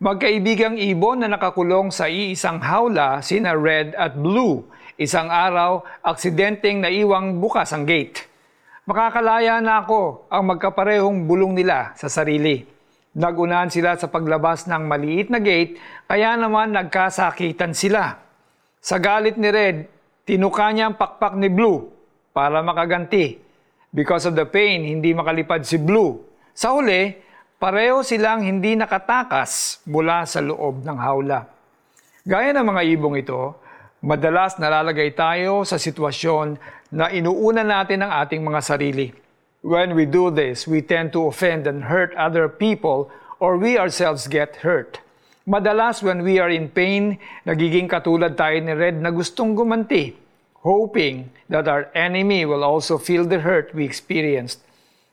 Magkaibigang ibon na nakakulong sa iisang hawla, sina Red at Blue. Isang araw, aksidenteng naiwang bukas ang gate. Makakalaya na ako ang magkaparehong bulong nila sa sarili. Nagunahan sila sa paglabas ng maliit na gate, kaya naman nagkasakitan sila. Sa galit ni Red, tinuka niya ang pakpak ni Blue para makaganti. Because of the pain, hindi makalipad si Blue. Sa huli, pareho silang hindi nakatakas mula sa loob ng hawla. Gaya ng mga ibong ito, madalas nalalagay tayo sa sitwasyon na inuuna natin ang ating mga sarili. When we do this, we tend to offend and hurt other people or we ourselves get hurt. Madalas when we are in pain, nagiging katulad tayo ni Red na gustong gumanti, hoping that our enemy will also feel the hurt we experienced.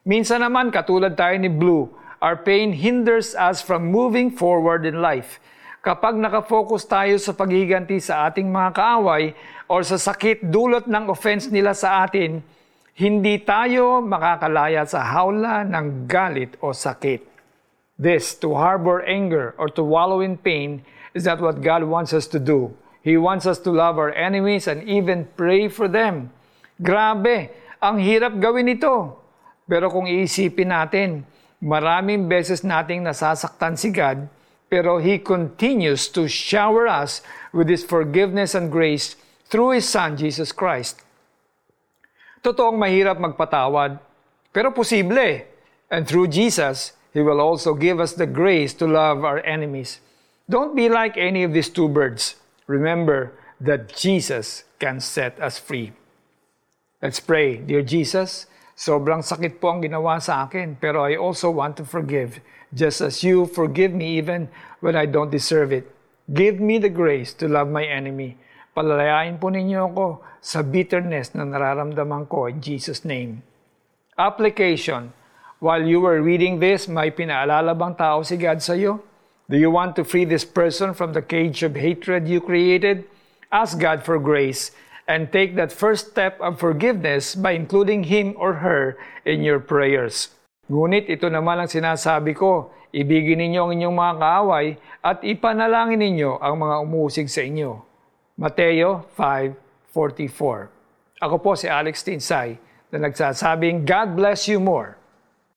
Minsan naman katulad tayo ni Blue, Our pain hinders us from moving forward in life. Kapag nakafocus tayo sa pagiganti sa ating mga kaaway or sa sakit dulot ng offense nila sa atin, hindi tayo makakalaya sa hawla ng galit o sakit. This, to harbor anger or to wallow in pain, is not what God wants us to do. He wants us to love our enemies and even pray for them. Grabe, ang hirap gawin ito. Pero kung iisipin natin, Maraming beses nating nasasaktan si God, pero He continues to shower us with His forgiveness and grace through His Son, Jesus Christ. Totoong mahirap magpatawad, pero posible. And through Jesus, He will also give us the grace to love our enemies. Don't be like any of these two birds. Remember that Jesus can set us free. Let's pray. Dear Jesus, Sobrang sakit po ang ginawa sa akin, pero I also want to forgive, just as you forgive me even when I don't deserve it. Give me the grace to love my enemy. Palalayain po ninyo ako sa bitterness na nararamdaman ko in Jesus' name. Application. While you were reading this, may pinaalala bang tao si God sa iyo? Do you want to free this person from the cage of hatred you created? Ask God for grace and take that first step of forgiveness by including him or her in your prayers. Ngunit ito naman ang sinasabi ko, ibigin ninyo ang inyong mga kaaway at ipanalangin ninyo ang mga umusig sa inyo. Mateo 5.44 Ako po si Alex Tinsay na nagsasabing God bless you more